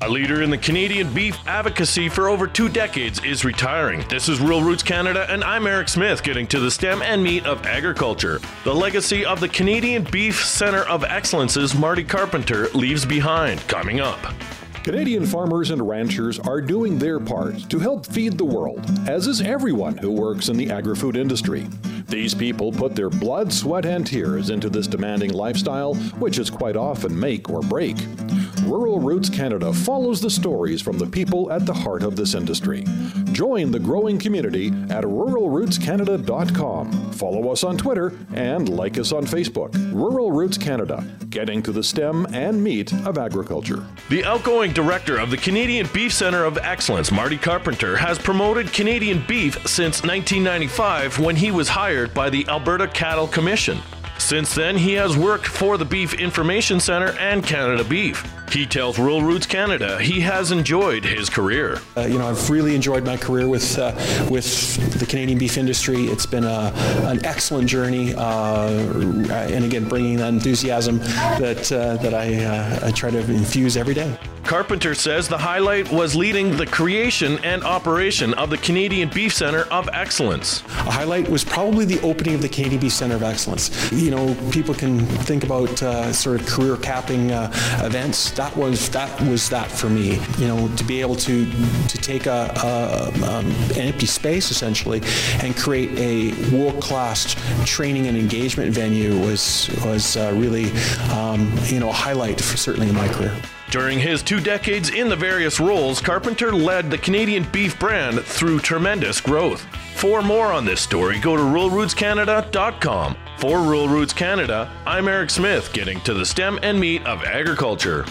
A leader in the Canadian beef advocacy for over two decades is retiring. This is Rural Roots Canada, and I'm Eric Smith, getting to the stem and meat of agriculture. The legacy of the Canadian Beef Center of Excellence's Marty Carpenter leaves behind, coming up. Canadian farmers and ranchers are doing their part to help feed the world, as is everyone who works in the agri food industry. These people put their blood, sweat, and tears into this demanding lifestyle, which is quite often make or break. Rural Roots Canada follows the stories from the people at the heart of this industry. Join the growing community at ruralrootscanada.com. Follow us on Twitter and like us on Facebook. Rural Roots Canada, getting to the stem and meat of agriculture. The outgoing director of the Canadian Beef Center of Excellence, Marty Carpenter, has promoted Canadian beef since 1995 when he was hired by the Alberta Cattle Commission. Since then, he has worked for the Beef Information Center and Canada Beef. He tells Rural Roots Canada he has enjoyed his career. Uh, you know, I've really enjoyed my career with uh, with the Canadian beef industry. It's been a, an excellent journey, uh, and again, bringing that enthusiasm that uh, that I, uh, I try to infuse every day. Carpenter says the highlight was leading the creation and operation of the Canadian Beef Center of Excellence. A highlight was probably the opening of the Canadian Beef Center of Excellence. You know, people can think about uh, sort of career capping uh, events. That was that was that for me. You know, to be able to to take a, a um, an empty space essentially and create a world class training and engagement venue was was uh, really um, you know a highlight for, certainly in my career. During his two decades in the various roles, Carpenter led the Canadian beef brand through tremendous growth. For more on this story, go to ruralrootscanada.com. For Rural Roots Canada, I'm Eric Smith, getting to the stem and meat of agriculture.